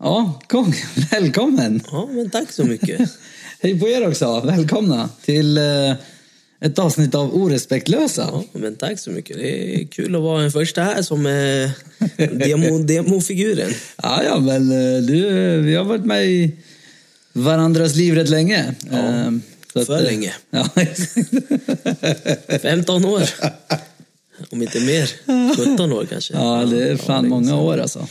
Ja, Kong, välkommen! Ja, men tack så mycket. Hej på er också, välkomna till eh, ett avsnitt av Orespektlösa. Ja, men tack så mycket. Det är kul att vara den första här som är demo, demofiguren. Ja, ja, men eh, du, vi har varit med i varandras liv rätt länge. Ja, Eh, så för eh, länge. Ja, exakt. 15 år. Om inte mer. 17 år kanske. ja, det är fan länge många år alltså.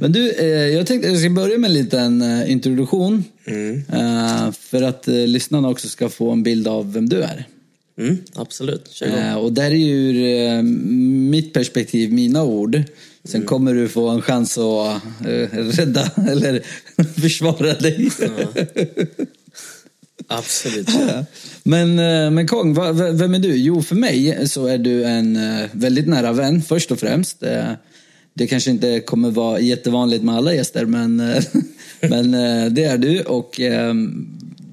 Men du, eh, jag tänkte jag ska börja med en liten eh, introduktion. Mm. Eh, för att lyssnarna också ska få en bild av vem du är. Mm, absolut, kör igång. Och där är ju ur mitt perspektiv mina ord. Sen Mm. kommer du få en chans att rädda eller försvara dig. Absolut. kör. Men, men Kong, vem är du? Jo, för mig så är du en väldigt nära vän först och främst. Det kanske inte kommer vara jättevanligt med alla gäster, men, eh, men eh, det är du. Och eh,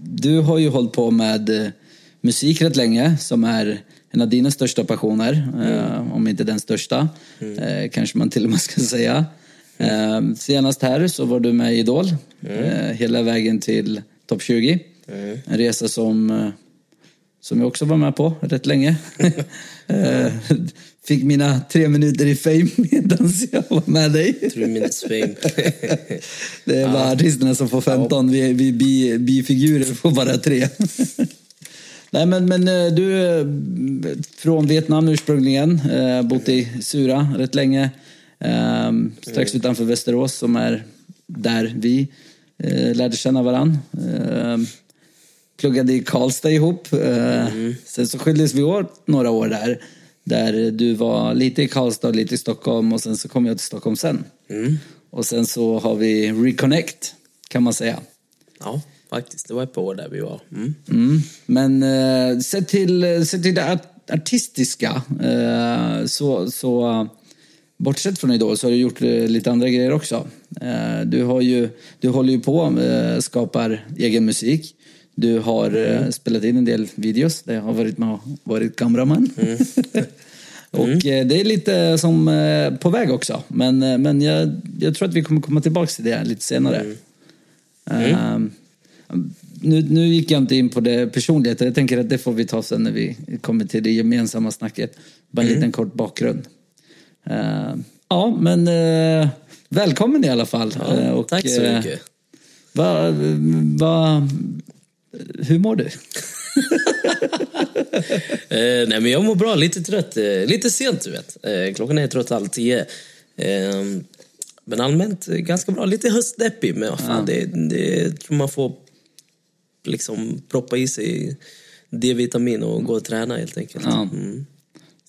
du har ju hållit på med eh, musik rätt länge, som är en av dina största passioner, eh, om inte den största, eh, kanske man till och med ska säga. Eh, Senast här så var du med i Idol, eh, hela vägen till topp 20. En resa som, som jag också var med på rätt länge. Eh, Fick mina tre minuter i fame medan jag var med dig. Three minutes fame. Det är bara artisterna som får 15, vi, vi bi, bifigurer får bara tre. Nej men, men eh, du är från Vietnam ursprungligen, eh, bott i Sura rätt länge. Eh, strax utanför Västerås som är där vi eh, lärde känna varann. Eh, pluggade i Karlstad ihop. Eh, Sen så skildes vi åt några år där. Där du var lite i Karlstad lite i Stockholm och sen så kom jag till Stockholm sen. Och sen så har vi Reconnect kan man säga. Ja, faktiskt. Det var ett par år där vi var. Mm. Mm. Men eh, sett till, sett till det art- artistiska eh, så, så bortsett från Idol så har du gjort eh, lite andra grejer också. Eh, du, har ju, du håller ju på eh, skapar egen musik. Du har eh, spelat in en del videos där jag har varit med och varit kameraman. och eh, det är lite som eh, på väg också. Men, men jag, jag tror att vi kommer komma tillbaka till det lite senare. Ehm, nu, nu gick jag inte in på det personliga, jag tänker att det får vi ta sen när vi kommer till det gemensamma snacket. Bara en liten kort bakgrund. Ehm, ja, men eh, välkommen i alla fall. Ja, Eh, och, tack så mycket. Va, va, hur mår du? Eh, nej men jag mår bra, lite trött. Eh, lite sent du vet. Eh, klockan är trots allt tio. Eh, men allmänt ganska bra. Lite höstdeppig men fan, det, det tror man får liksom proppa i sig D-vitamin och gå och träna helt enkelt. Ja. Mm.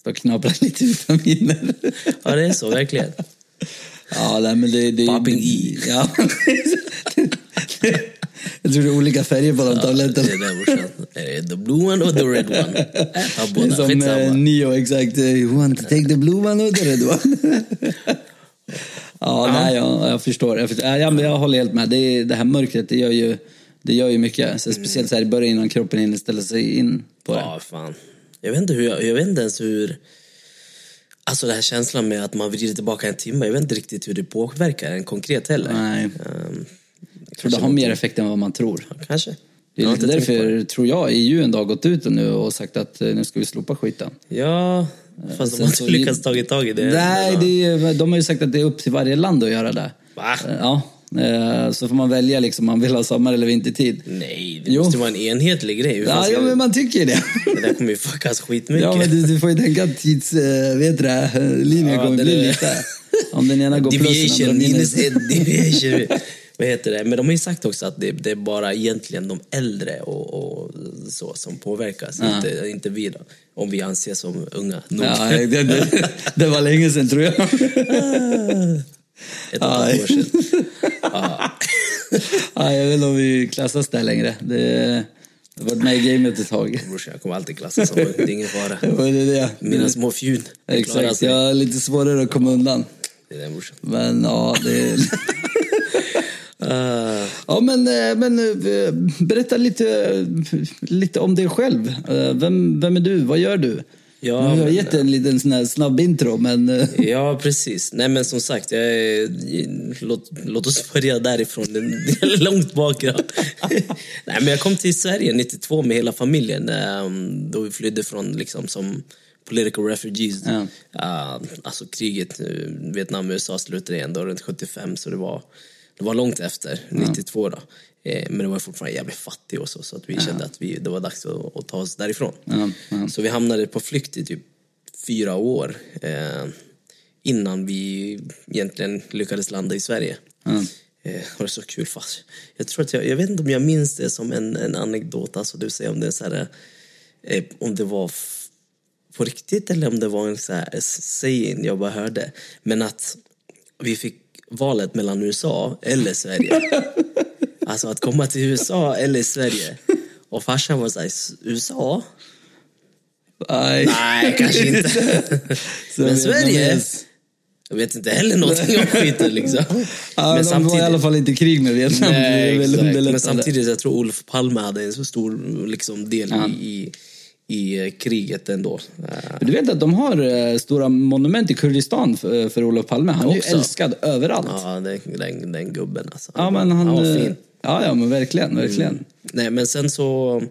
Står och knaprar lite vitaminer. Ja det är så verkligen. Ja, nej, men det... det Popping E. Ja. jag tror det är olika färger på de tabletterna. det. Är det the blue one or the red one? Är båda, som eh, skitsamma. Neo, exakt. eh, You want to take the blue one or the red one? ja, nej, jag, jag förstår. Jag, förstår. Ja, men jag håller helt med. Det, det här mörkret, det gör ju, det gör ju mycket. Så speciellt så här i början innan kroppen hinner ställa sig in på det. Ja, fan. Jag vet inte hur jag, jag vet inte ens hur... Alltså den här känslan med att man vrider tillbaka en timme, jag vet inte riktigt hur det påverkar en konkret heller. Nej. Ehm, Jag tror det har mer effekt än vad man tror. kanske. Det är lite därför, tror jag, EU ändå har gått ut och nu och sagt att eh, nu ska vi slopa skiten. Ja, fast de har inte lyckats tagit tag i det. Nej, det är, de har ju sagt att det är upp till varje land att göra det. Va? Ja, eh, så får man välja liksom om man vill ha sommar eller vintertid. Nej, det Jo. måste vara en enhetlig grej. Hur Ja, ja men man tycker ju det. Det där kommer ju fuckas skitmycket. Ja, men du, du får ju tänka att tids, vet du det, linjen Ja, kommer bli lite... Om den ena går plus Deviation, minus. ett, deviation. Vad heter det? Men de har ju sagt också att det, det är bara egentligen de äldre och, och så som påverkas, inte, inte vi då. Om vi anses som unga nog. Ja, det, det, det var länge sedan tror jag. Ett och ett halvt år sedan. Ja. Ja, jag vet inte om vi klassas där längre. Det, det har varit med i gamet ett tag. Brorsan, jag kommer alltid klassas som det är ingen fara. Det det. Mina små fjun, Exakt, jag har lite svårare att komma undan. Det är den brorsan. Men ja, det... Ah, Ja, men, eh, men eh, berätta lite, lite om dig själv. Vem, vem är du? Vad gör du? Ja, nu har jag gett en liten sån här snabb intro, men... Ja, precis. Nej, men som sagt, jag är, låt, låt oss börja därifrån. Det är långt bakgrund. Nej, men jag kom till Sverige 92 med hela familjen. ehm, Då vi flydde från liksom som political refugees. Ja. Ja, alltså kriget, Vietnam och USA slutade ändå runt 75, så det var, det var långt efter, 92 då. Eh, Men det var fortfarande jävligt fattigt och så, så att vi kände att vi, det var dags att, att ta oss därifrån. Så vi hamnade på flykt i typ fyra år eh, innan vi egentligen lyckades landa i Sverige. Ja. Eh, det var så kul fast jag tror att jag, jag vet inte om jag minns det som en, en anekdot, alltså du säger om det är så här, eh, om det var på riktigt eller om det var en så här saying jag bara hörde. Men att vi fick valet mellan USA eller Sverige. alltså att komma till USA eller Sverige. Och farsan var såhär, USA? Nej. Nej, kanske inte. Men Sverige? Jag vet inte heller någonting om skiten liksom. Ja, men de var i alla fall inte i krig med Vietnam. Nej, exakt. Men samtidigt, jag tror Olof Palme hade en så stor liksom, del i, i, i eh, kriget ändå. Eh, Du vet att de har eh, stora monument i Kurdistan för, för Olof Palme. Han är ju älskad överallt. Ja, den, den, den gubben alltså. Ja, men han... var eh, fin. Mm. Ja, ja, men verkligen, verkligen. Nej, men sen så...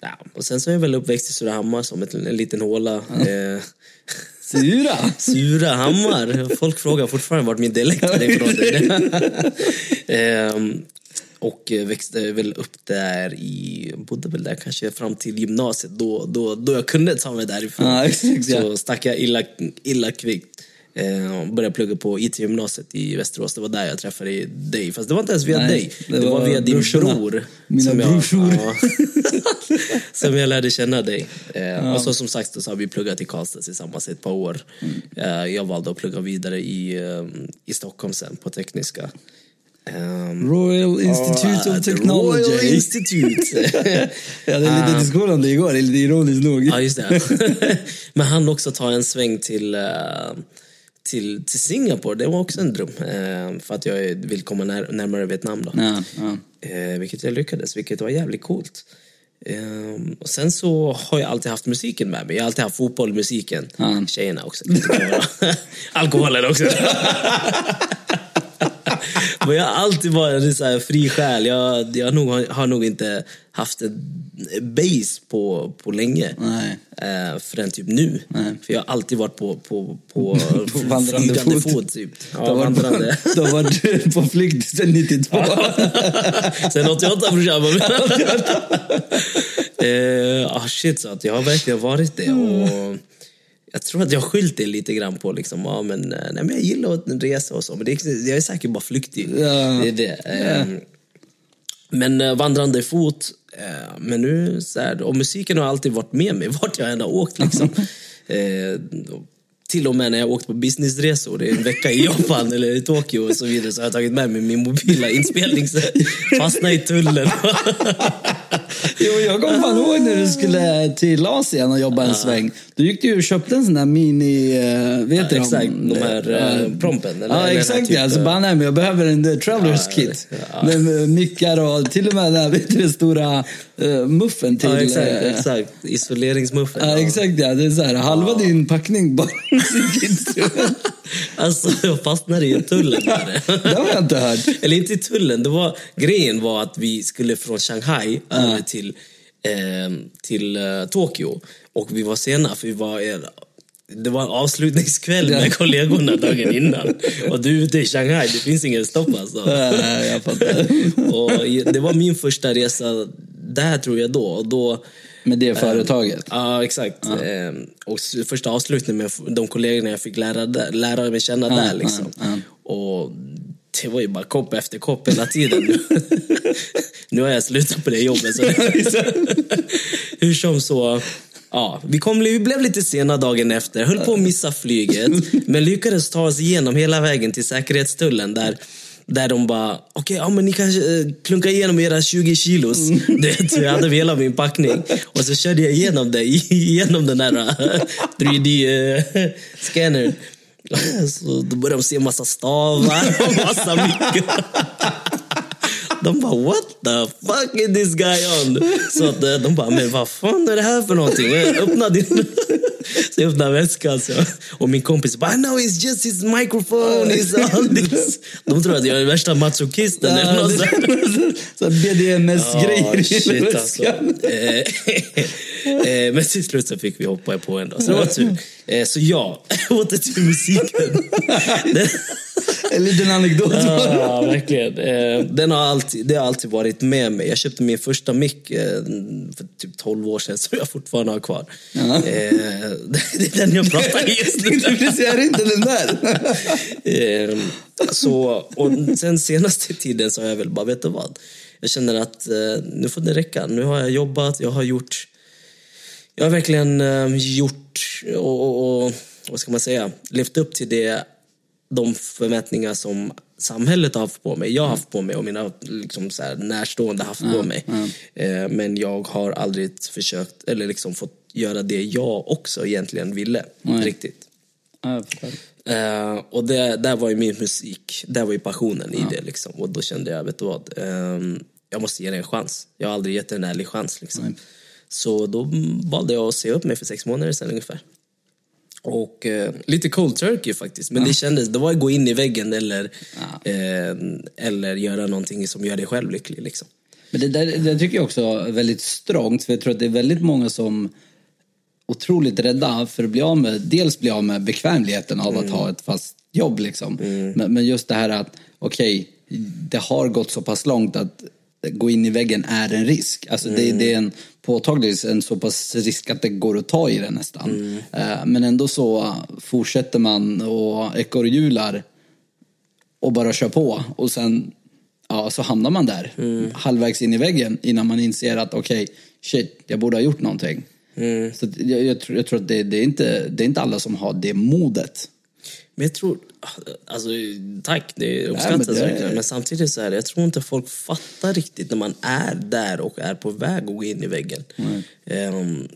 Ja, och sen så är jag väl uppväxt i Surahammar som ett, en liten håla. Eh, Sura! Surahammar. Folk frågar fortfarande vart min dialekt är ifrån. och eh, växte väl upp där i, bodde väl där kanske fram till gymnasiet då, då, då jag kunde ta mig därifrån. Ja, exakt, ja. Så stack jag illa, illa kvickt. Eh, började plugga på IT-gymnasiet i Västerås. Det var där jag träffade dig. Fast det var inte ens via Nej, dig. det Det, var, var via din brorsorna. bror. Mina som jag- brorsor. Ja, som jag lärde känna dig. Eh, Och så som sagt så har vi pluggat i Karlstad tillsammans i ett par år. Eh, jag valde att plugga vidare i, eh, i Stockholm sen på Tekniska. Ehm, Royal Institute ah, of the Technology. Royal Institute. Jag hade en liten diskussion igår, lite ironiskt nog. ja, just det. Men han också ta en sväng till, eh, till, till Singapore. Det var också en dröm. eh, För att jag vill komma när, närmare Vietnam då. Ja, ja. Eh, vilket jag lyckades, vilket var jävligt coolt. Ehm, och sen så har jag alltid haft musiken med mig. Jag har alltid haft fotboll, musiken. Ja. Tjejerna också. lite. Alkoholen också. Men jag har alltid varit en så här fri själ. Jag, jag har, nog, har nog inte haft en base på, på länge. Nej. Eh, förrän typ nu. Nej. För jag har alltid varit på, på, på, På vandrande fot. fot. typ. Du Ja, varit vandrande. på, du har varit på flykt sedan 92. Sen 88 brorsan. eh, ah, shit, så att jag har verkligen varit det. Och jag tror att jag har skyllt det lite grann på liksom, ja, men, eh, nej, men jag gillar att resa och så. Men det är, jag är säkert bara flyktig. Ja. Det är det. Eh, Men eh, vandrande fot, eh, men nu så här, och musiken har alltid varit med mig vart jag än har åkt liksom. till och med när jag åkt på businessresor, en vecka i Japan eller i Tokyo och så vidare, så har jag tagit med mig min mobila inspelning. Så fastnade i tullen. Jo, jag kommer fan ihåg när du skulle till Asien och jobba en sväng. Då gick du ju och köpte en sån där mini... eh, Vet du exakt, om- de här eh, prompen. Eller, Ja, exakt typ, ja. Så eh, bara, nej, men jag behöver en travelers Ja, kit. ja. Med eh, mickar och till och med den här, vet du, stora uh, muffen till... Ja, exakt, eh, exakt. Isoleringsmuffen. Ja, exakt ja. Det är så här, halva din packning bara. Alltså, jag fastnade i tullen där. Det har jag inte hört. Eller inte i tullen. Det var, grejen var att vi skulle från Shanghai över till, eh, till eh, Tokyo. Och vi var sena för vi var... Eh, det var en avslutningskväll Ja. med kollegorna dagen innan. Och du är ute i Shanghai, det finns ingen stopp alltså. Nej, jag fattar. Och det var min första resa där tror jag då. Och då Med det företaget. Ja, exakt. Ehm, och första avslutningen med de kollegorna jag fick lära, lära mig känna där. Liksom. ja, Och det var ju bara kopp efter kopp hela tiden. nu har jag slutat på det jobbet. Så Hur som så. Ja, vi, kom, vi blev lite sena dagen efter, höll på att missa flyget, men lyckades ta oss igenom hela vägen till säkerhetstullen där där de bara, okej, ja, men ni kan eh, klunka igenom era 20 kilos. Det, jag hade hela min packning. Och så körde jag igenom det, igenom den där eh, 3D-scanner. Så då började de se massa stavar och massa mycket. De bara what the fuck is this guy on? Så att eh, de bara, men vad fan är det här för någonting? Öppna din... Så jag öppnade väskan så. och min kompis bara, no it's just his microphone, it's all this. De tror att jag är värsta masochisten eller något sånt. Så BDMS-grejer Ja, i shit alltså. Eh, Men till slut så fick vi hoppa på ändå, så det var tur. Eh, Så ja, åter till musiken. Den, En liten anekdot. ja, verkligen. Eh, Den har alltid, det har alltid varit med mig. Jag köpte min första mick eh, för typ 12 år sedan som jag fortfarande har kvar. Ja. Eh, Det är den jag pratar i just nu. Det inte den där? Eh, så, och sen senaste tiden så har jag väl bara, vet du vad? Jag känner att eh, nu får det räcka. Nu har jag jobbat, jag har gjort... Jag har verkligen eh, gjort och, och, och, vad ska man säga, levt upp till det, de förväntningar som samhället har haft på mig, jag har haft på mig och mina liksom, så här, närstående har haft på mig. Eh, men jag har aldrig försökt, eller liksom fått göra det jag också egentligen ville. Nej. Riktigt. Eh, och det, där var ju min musik, där var ju passionen i det liksom. Och då kände jag, vet du vad, Ehm, jag måste ge det en chans. Jag har aldrig gett det en ärlig chans liksom. Så då valde jag att se upp mig för sex månader sedan ungefär. Och eh, lite cold turkey faktiskt, men det kändes, det var att gå in i väggen eller, eh, eller göra någonting som gör dig själv lycklig liksom. Men det där det tycker jag också är väldigt strångt, för jag tror att det är väldigt många som otroligt rädda för att bli av med, dels bli av med bekvämligheten av att ha ett fast jobb liksom. Men, men just det här att, okej, det har gått så pass långt att gå in i väggen är en risk. Alltså det, det är en påtaglig, en så pass risk att det går att ta i det nästan. Eh, Men ändå så fortsätter man och ekorrhjular och bara kör på och sen ja, så hamnar man där halvvägs in i väggen innan man inser att okej, shit, jag borde ha gjort någonting. Så att jag, jag, tror, jag tror att det, det, är inte, det är inte alla som har det modet. Men jag tror, alltså tack, det men uppskattas det- verkligen. Men samtidigt så är det, jag tror inte folk fattar riktigt när man är där och är på väg att gå in i väggen. Ehm,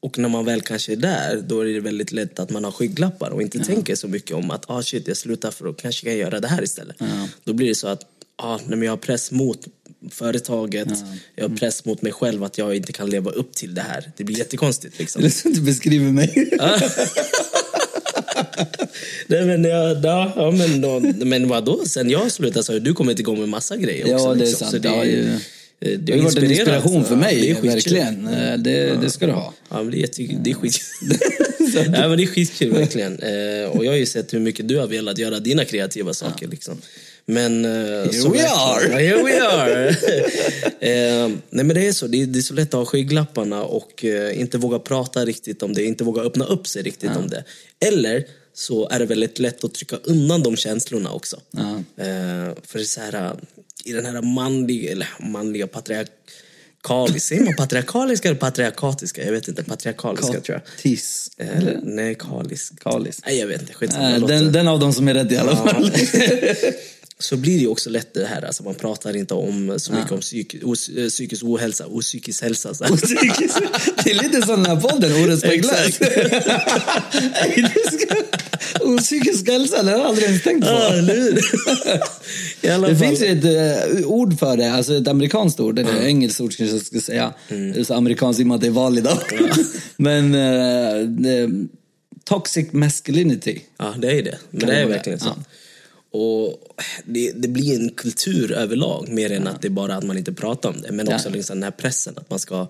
och när man väl kanske är där, då är det väldigt lätt att man har skygglappar och inte tänker så mycket om att ah, shit, jag slutar för att kanske kan jag göra det här istället. Då blir det så att ah, nej, men jag har press mot företaget, jag har press mot mig själv att jag inte kan leva upp till det här. Det blir jättekonstigt liksom. Det är så du beskriver mig. Nej, men, ja, ja, ja, men, då, men vadå? Sen jag slutade så har du kommit igång med massa grejer också. Ja, det är liksom. sant. Så Det har ju- eh, Det har ju varit en inspiration för Ja, mig, det är skitkul. verkligen. Eh, Det, det ska du ha. Ja, men det är, jätte, det är skitkul. ja, men det är skitkul, verkligen. Eh, och jag har ju sett hur mycket du har velat göra dina kreativa saker. Liksom. Men... Here we are. here we are! eh, nej, men det är så. Det är, det är så lätt att ha skygglapparna och eh, inte våga prata riktigt om det, inte våga öppna upp sig riktigt om det. Eller så är det väldigt lätt att trycka undan de känslorna också. Ja. Eh, för det är så här, i den här manliga, eller manliga patriarkaliska, säger man patriarkaliska eller patriarkatiska? Jag vet inte, patriarkaliska tror jag. Tis. Eh, nej, kalisk. Kalis. Nej, jag vet inte, skitsamma. Låt Den, den av dem som är rätt i alla fall. Så blir det ju också lätt det här, alltså man pratar inte om så mycket om psyk, os, psykisk ohälsa och psykisk hälsa. Så här. det är lite som den här podden, Orespektlös. Och psykisk hälsa, det har jag aldrig ens tänkt på. Ja, Det fall. finns ju ett eh, ord för det, alltså ett amerikanskt ord, eller ett engelskt ord kanske jag ska säga. Mm. Det är så amerikanskt i och med att det är val idag. Men eh, det, toxic masculinity. Ja, det är det. Men det det är verkligen det? så. Och det, det blir en kultur överlag, mer än att det är bara att man inte pratar om det. Men också Ja. liksom den här pressen, att man ska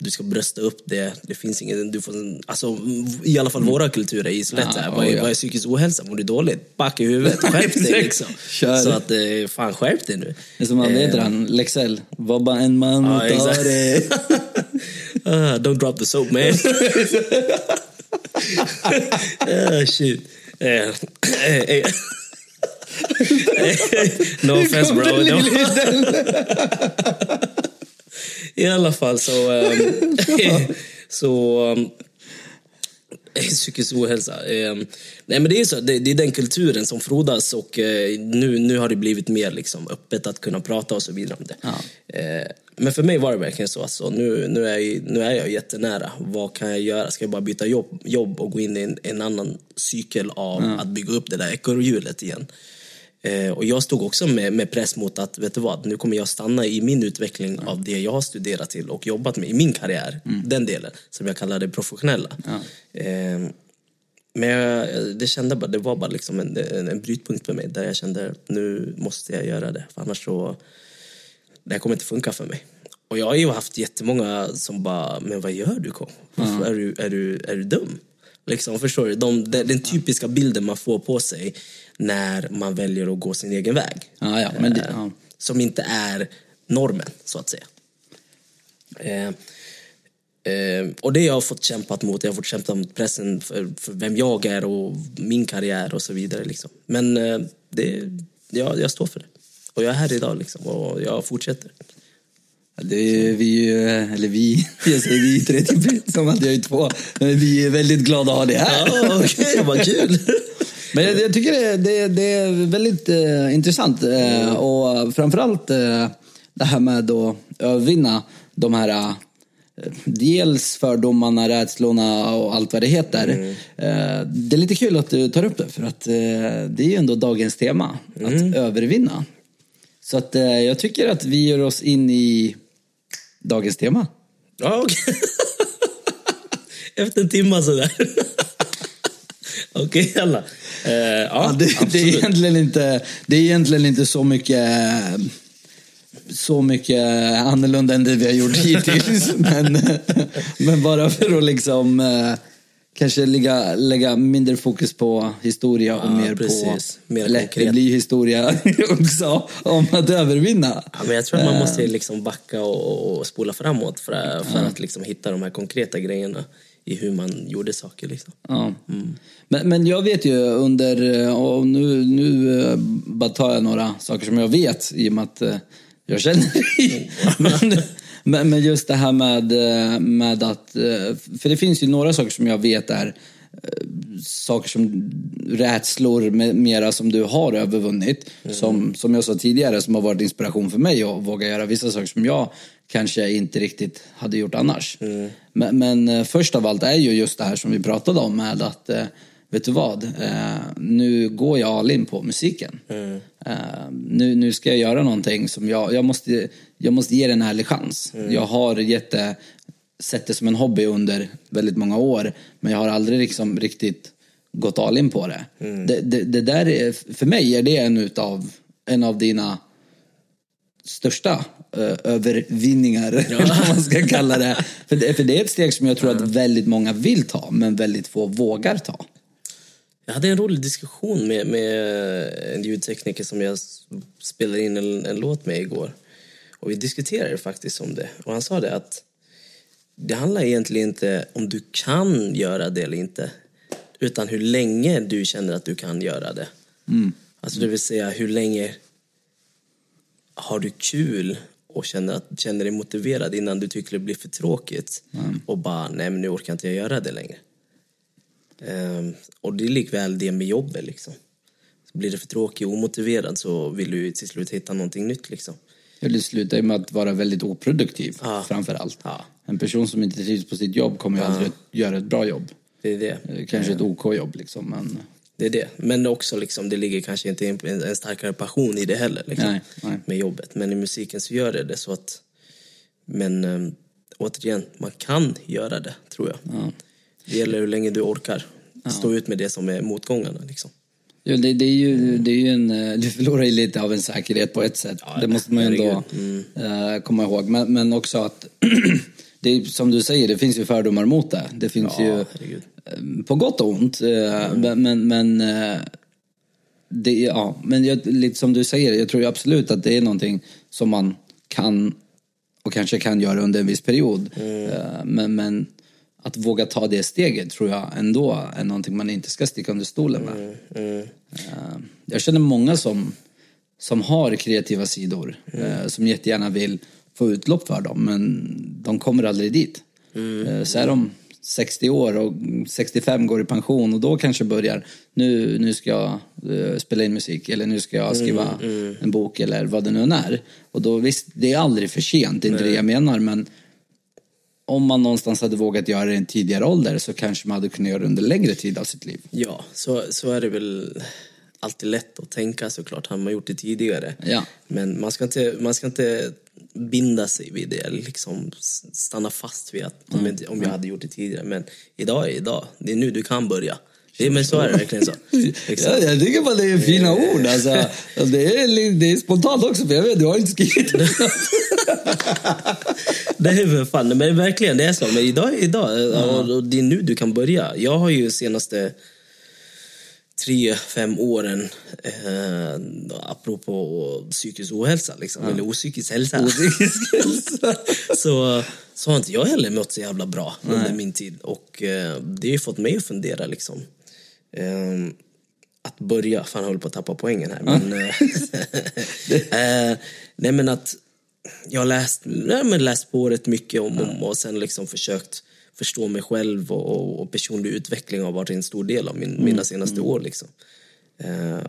du ska brösta upp det, det finns ingen, du får, alltså, i alla fall våra kulturer i så lätt Ja. Vad, är, oh ja. vad är psykisk ohälsa? Mår du dåligt? Back i huvudet, skärp dig liksom. Så att, eh, fan skärp dig nu. Det är som man vet Eh, han, Lexell. Var bara en man och Ja, ta det. Ah, don't drop the soap man. ah, shit. No offense bro. I alla fall så... ehm, så um, psykisk ohälsa. Ehm, nej men det är så, det, det är den kulturen som frodas och eh, nu, nu har det blivit mer liksom, öppet att kunna prata och så vidare om det. Ja. Eh, men för mig var det verkligen så. Alltså, nu, nu, är jag, nu är jag jättenära. Vad kan jag göra? Ska jag bara byta jobb, jobb och gå in i en, en annan cykel av att bygga upp det där ekorrhjulet igen? Eh, och jag stod också med, med press mot att, vet du vad, nu kommer jag stanna i min utveckling av det jag har studerat till och jobbat med i min karriär. Den delen, som jag kallar det professionella. Eh, men jag, det, kände bara, det var bara liksom en, en, en brytpunkt för mig där jag kände nu måste jag göra det. För annars så, det här kommer inte funka för mig. Och jag har ju haft jättemånga som bara, men vad gör du K? Varför är, du, är, du, är du dum? Liksom, förstår du? De, den, den typiska bilden man får på sig när man väljer att gå sin egen väg. Ja, ja, men det, Eh, ja. Som inte är normen, så att säga. Eh, eh, och det jag har fått kämpat mot, jag har fått kämpa mot pressen för, för vem jag är och min karriär och så vidare. Liksom. Men eh, det, jag, jag står för det. Och jag är här idag liksom, och jag fortsätter. Det är vi ju, eller vi, jag säger vi tredje som att jag är två. Men vi är väldigt glada att ha det här. Ja, okej, vad kul! Men jag, jag tycker det, det, det är väldigt eh, intressant. Eh, och framförallt eh, det här med att övervinna de här eh, dels fördomarna, rädslorna och allt vad det heter. Eh, det är lite kul att du tar upp det för att eh, det är ju ändå dagens tema. Att övervinna. Så att jag tycker att vi gör oss in i dagens tema. Ja, okej. Efter en timme sådär. Okej, alla. Eh, ja, Ja, det, det, är egentligen inte, det är egentligen inte så mycket så mycket annorlunda än det vi har gjort hittills. men, men bara för att liksom eh, kanske lägga, lägga mindre fokus på historia och Ja, mer precis. på... Mer eller konkret. det blir historia också om att övervinna. Ja, men jag tror att man måste liksom backa och, och spola framåt för, för att liksom hitta de här konkreta grejerna i hur man gjorde saker. Liksom. Ja. Men, men jag vet ju under, och nu, nu eh, bara tar jag några saker som jag vet i och med att eh, jag känner dig. men, men, men just det här med, eh, med att, eh, för det finns ju några saker som jag vet är eh, saker som rädslor med, mera som du har övervunnit. Som, som jag sa tidigare, som har varit inspiration för mig att våga göra vissa saker som jag kanske inte riktigt hade gjort annars. Men, men eh, först av allt är ju just det här som vi pratade om med att eh, Vet du vad? Eh, nu går jag all in på musiken. Eh, nu, nu ska jag göra någonting som jag... Jag måste, jag måste ge det en ärlig chans. Jag har det, sett det som en hobby under väldigt många år. Men jag har aldrig liksom riktigt gått all in på det. Det, det, det där är, för mig är det en utav, en av dina största ö, övervinningar, eller vad man ska kalla det. För, det. för det är ett steg som jag tror att väldigt många vill ta, men väldigt få vågar ta. Jag hade en rolig diskussion med, med en ljudtekniker som jag spelade in en, en låt med igår. Och vi diskuterade faktiskt om det. Och han sa det att det handlar egentligen inte om du kan göra det eller inte. Utan hur länge du känner att du kan göra det. Alltså det vill säga hur länge har du kul och känner, att, känner dig motiverad innan du tycker det blir för tråkigt. Och bara, nej men nu orkar inte jag göra det längre. Ehm, och det är likväl det med jobbet liksom. Så blir det för tråkigt och omotiverad så vill du till slut hitta någonting nytt liksom. Det slutar ju med att vara väldigt oproduktiv, Ja. framför allt. Ja. En person som inte trivs på sitt jobb kommer ju aldrig göra ett bra jobb. Det är det. Eh, Kanske ett OK-jobb liksom, men... Det är det. Men också liksom, det ligger kanske inte en, starkare passion i det heller. Liksom, Nej, nej. Med jobbet. Men i musiken så gör det det så att... Men ähm, återigen, man kan göra det, tror jag. Det gäller hur länge du orkar stå ut med det som är motgångarna. Liksom. Jo, det, det, är ju, det är ju en, eh, du förlorar ju lite av en säkerhet på ett sätt. det måste man ju ändå eh, komma ihåg. Men, men också att, det är, som du säger, det finns ju fördomar mot det. Det finns Ja, ju herregud. eh, på gott och ont. eh, Men, men, det, ja, men jag, lite som du säger, jag tror ju absolut att det är någonting som man kan och kanske kan göra under en viss period. Eh, Men, men att våga ta det steget tror jag ändå är någonting man inte ska sticka under stolen med. Eh, Jag känner många som, som har kreativa sidor, eh, som jättegärna vill få utlopp för dem, men de kommer aldrig dit. Eh, Så är de 60 år och 65 går i pension och då kanske börjar, nu, nu ska jag spela in musik eller nu ska jag skriva en bok eller vad det nu än är. Och då visst, det är aldrig för sent, det är inte det jag menar, men om man någonstans hade vågat göra det i en tidigare ålder så kanske man hade kunnat göra det under längre tid av sitt liv. Ja, så, så är det väl alltid lätt att tänka såklart, har man gjort det tidigare. Ja. Men man ska inte, man ska inte binda sig vid det, eller liksom stanna fast vid att om, jag, om jag hade gjort det tidigare. Men idag är idag, det är nu du kan börja. Det, men så är det verkligen så. Ja, jag tycker bara det är fina ord. Alltså. Det, är, det är spontant också, för jag vet, du har inte skrivit är väl fan, men verkligen det är så. Men idag är idag och, och det är nu du kan börja. Jag har ju senaste tre, fem åren, eh, apropå psykisk ohälsa, liksom, eller opsykisk hälsa, Psykisk hälsa. så, så har inte jag heller mått så jävla bra under min tid. Och eh, det har ju fått mig att fundera liksom. Eh, att börja, fan jag håller på att tappa poängen här. Men, eh, nej men att jag har läst, nej, men läst på rätt mycket om, om och sen liksom försökt förstå mig själv och, och, och personlig utveckling har varit en stor del av min, mina senaste år. Liksom. Ja,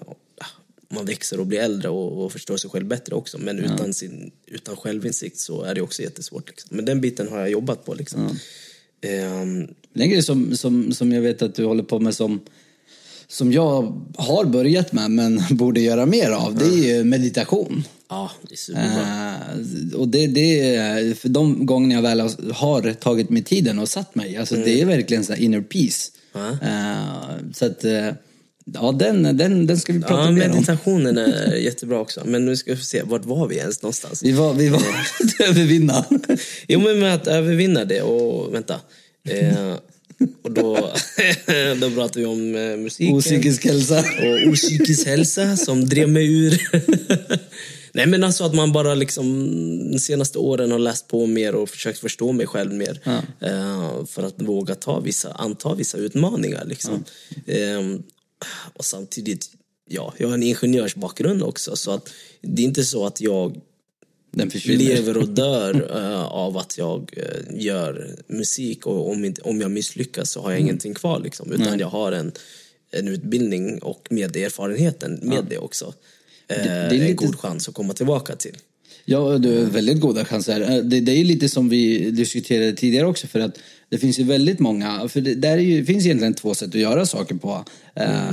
man växer och blir äldre och, och förstår sig själv bättre också. Men utan, sin, utan självinsikt så är det också jättesvårt. Liksom. Men den biten har jag jobbat på. Liksom. Ehm, En grej som, som, som jag vet att du håller på med som, som jag har börjat med men borde göra mer av, det är ju meditation. ja, det är superbra. Eh, och det, det för de gånger jag väl har- tagit mig tiden och satt mig, alltså det är verkligen så inner peace. Eh, så att, eh, ja den, den, den ska vi prata Ja, mer om. meditationen är jättebra också. Men nu ska vi se, vart var vi ens någonstans? Vi var, vi var övervinna. Jo, men med att övervinna det och vänta. Eh, och då, då pratar vi om eh, musiken. Opsykisk hälsa. och opsykisk hälsa som drev mig ur. Nej men alltså att man bara liksom de senaste åren har läst på mer och försökt förstå mig själv mer. Eh, för att våga ta vissa, anta vissa utmaningar liksom. Eh, och samtidigt, ja, jag har en ingenjörsbakgrund också så att det är inte så att jag. Lever och dör eh, av att jag eh, gör musik och om, inte, om jag misslyckas så har jag ingenting kvar liksom. Utan jag har en, en utbildning och med erfarenheten med det också. Eh, det är en lite- god chans att komma tillbaka till. Ja, du har väldigt goda chanser. Det, det är ju lite som vi diskuterade tidigare också för att det finns ju väldigt många, för det, där är ju, det finns egentligen två sätt att göra saker på. Eh,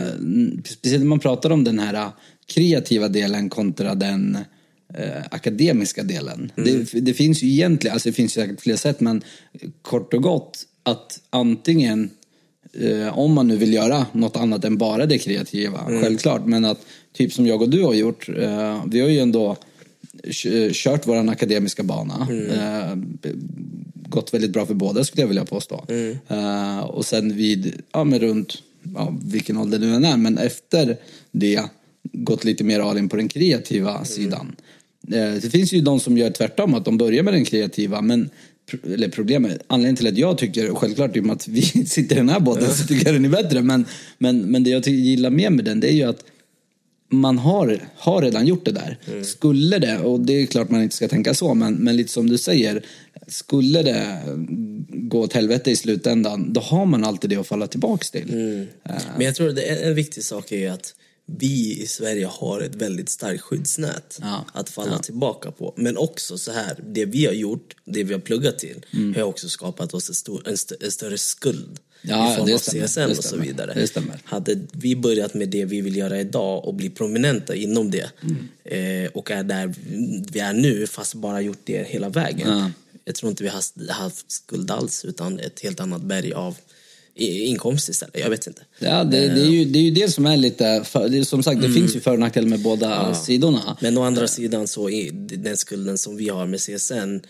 speciellt när man pratar om den här kreativa delen kontra den eh, akademiska delen. Det, det finns ju egentligen, alltså det finns ju säkert fler sätt men kort och gott att antingen eh, om man nu vill göra något annat än bara det kreativa, självklart. Men att typ som jag och du har gjort, eh, vi har ju ändå kört vår akademiska bana. Eh, b- gått väldigt bra för båda skulle jag vilja påstå. Eh, och sen vid, ja men runt, ja, vilken ålder du än är, men efter det gått lite mer all in på den kreativa sidan. Eh, det finns ju de som gör tvärtom, att de börjar med den kreativa, men eller problemet, anledningen till att jag tycker, självklart i och med att vi sitter i den här båten så tycker jag den är bättre, men, men, men det jag gillar mer med den det är ju att man har, har redan gjort det där. Skulle det, och det är klart man inte ska tänka så, men, men lite som du säger, skulle det gå åt helvete i slutändan, då har man alltid det att falla tillbaks till. Eh, Men jag tror att en viktig sak är att vi i Sverige har ett väldigt starkt skyddsnät Ja. att falla tillbaka på. Men också så här, det vi har gjort, det vi har pluggat till, Mm. har också skapat oss en, stor, en, st- en större skuld. Ja, I form av stämmer, CSN och så vidare. det stämmer. Hade vi börjat med det vi vill göra idag och bli prominenta inom det Mm. eh, och är där vi är nu, fast bara gjort det hela vägen. Ja. Jag tror inte vi har haft skuld alls, utan ett helt annat berg av inkomst istället. Jag vet inte. Ja, det, det, är ju, det är ju det som är lite, för, som sagt det finns ju för och nackdelar med båda sidorna. Men å andra sidan så är den skulden som vi har med CSN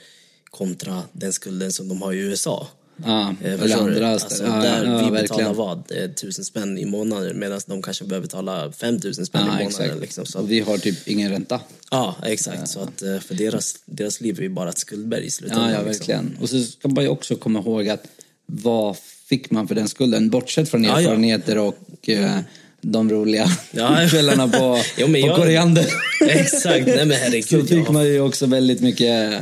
kontra den skulden som de har i USA. Ja, Eh, eller andra alltså. Ja, där ja, vi verkligen. betalar vad? Eh, Tusen spänn i månaden medan de kanske behöver betala fem tusen spänn i Ja, månaden. exakt. Liksom, så Och att, vi har typ ingen ränta. ja, exakt. Så att eh, för deras, deras liv är ju bara ett skuldberg i slutändan. Ja, ja, liksom. verkligen. Och så ska man ju också komma ihåg att vad fick man för den skulden? Bortsett från Ja, ja. erfarenheter och eh, de roliga Ja. kvällarna på, Jo, på jag- koriander. Exakt, nej men Så herregud. fick jag- man ju också väldigt mycket,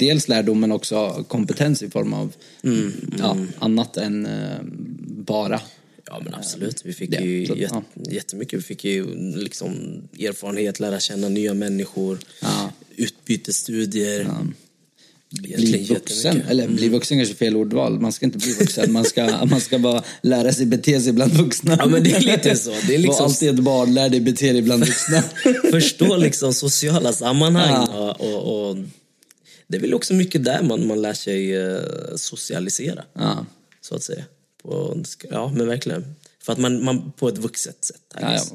dels lärdom men också kompetens i form av Mm, ja, annat än eh, bara. Ja men absolut, vi fick det. ju Så, jät- ja. jättemycket. Vi fick ju liksom erfarenhet, lära känna nya människor, Ja. utbytesstudier. Bli vuxen. Eller bli vuxen kanske är fel ordval. Man ska inte bli vuxen. Man ska, man ska bara lära sig bete sig bland vuxna. Ja, men det är lite så. Det är liksom- Var alltid ett barn, lär dig bete dig bland vuxna. Förstå liksom sociala sammanhang. Ja. Och, och, det är väl också mycket där man, man lär sig eh, socialisera. ja. Så att säga. På, ja, men verkligen. För att man, man på ett vuxet sätt. I Ja, guess.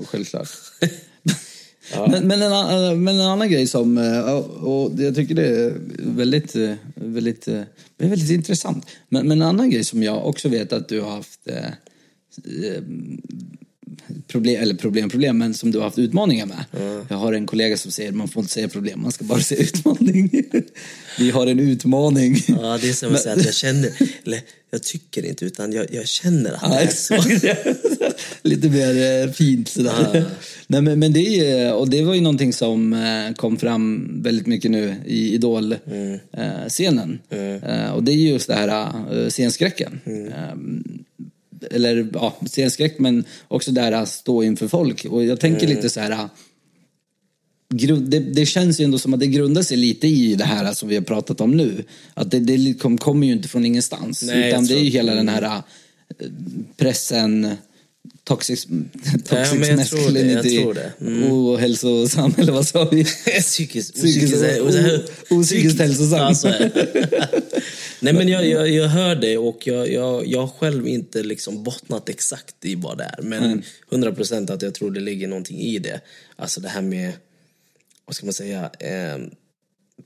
ja. Men, men, en, eh, men en annan grej som, eh, och jag tycker det är väldigt, eh, väldigt, eh, väldigt intressant. Men, men en annan grej som jag också vet att du har haft problem, eller problem, problem, men som du har haft utmaningar med. Jag har en kollega som säger man får inte säga problem, man ska bara säga utmaning. Vi har en utmaning. Ja, det är som att säga att jag känner, eller jag tycker inte utan jag, jag känner att det är så. Lite mer eh, fint sådär. Nej, men, men det, och det var ju någonting som eh, kom fram väldigt mycket nu i Idol-scenen. Eh, och det är just det här scenskräcken. Eller ja, scenskräck men också det här att stå inför folk. Och jag tänker lite så här grund, det, det känns ju ändå som att det grundar sig lite i det här som vi har pratat om nu. Att det, det kommer ju inte från ingenstans. Nej, utan det är ju hela den här äh, pressen, toxic, toxic men jag tror det, masculinity, tror. Mm. ohälsosam, eller vad sa vi? Psykiskt, Psykiskt- hälsosam. Ja. Nej men jag, jag, jag hör dig och jag, jag, jag har själv inte liksom bottnat exakt i vad det är. Men 100% att jag tror det ligger någonting i det. Alltså det här med, vad ska man säga, eh,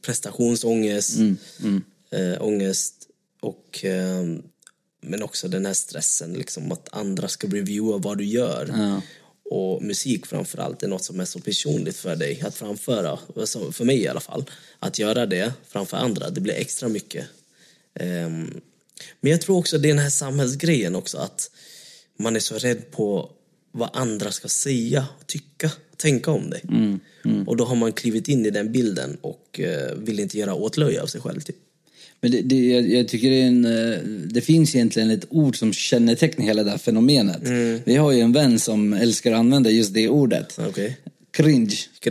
prestationsångest, Eh, ångest och eh, men också den här stressen liksom att andra ska reviewa vad du gör. Ja. Och musik framförallt är något som är så personligt för dig att framföra, alltså för mig i alla fall. Att göra det framför andra, det blir extra mycket. Ehm, men jag tror också det är den här samhällsgrejen också att man är så rädd på vad andra ska säga, tycka, tänka om dig. Och då har man klivit in i den bilden och eh, vill inte göra åtlöje av sig själv. Typ. Men det, det, jag, jag tycker det, en, eh, det finns egentligen ett ord som kännetecknar hela det här fenomenet. Mm. Vi har ju en vän som älskar att använda just det ordet. Okej. Cringe.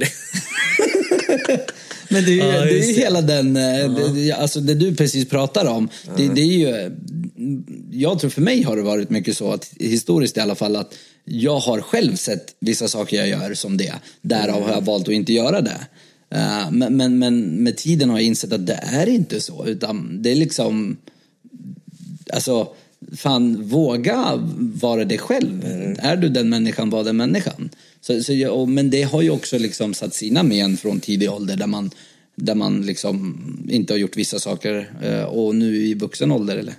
Men det är ju Ja, det är ju hela den, eh, det, alltså det du precis pratar om. Det, det är ju, jag tror för mig har det varit mycket så att historiskt i alla fall att jag har själv sett vissa saker jag gör som det. Därav har jag valt att inte göra det. Eh, men, men, men med tiden har jag insett att det är inte så. Utan det är liksom, alltså fan våga vara dig själv. Är du den människan, var den människan. Så, så jag, och, men det har ju också liksom satt sina men från tidig ålder där man, där man liksom inte har gjort vissa saker eh, och nu i vuxen ålder eller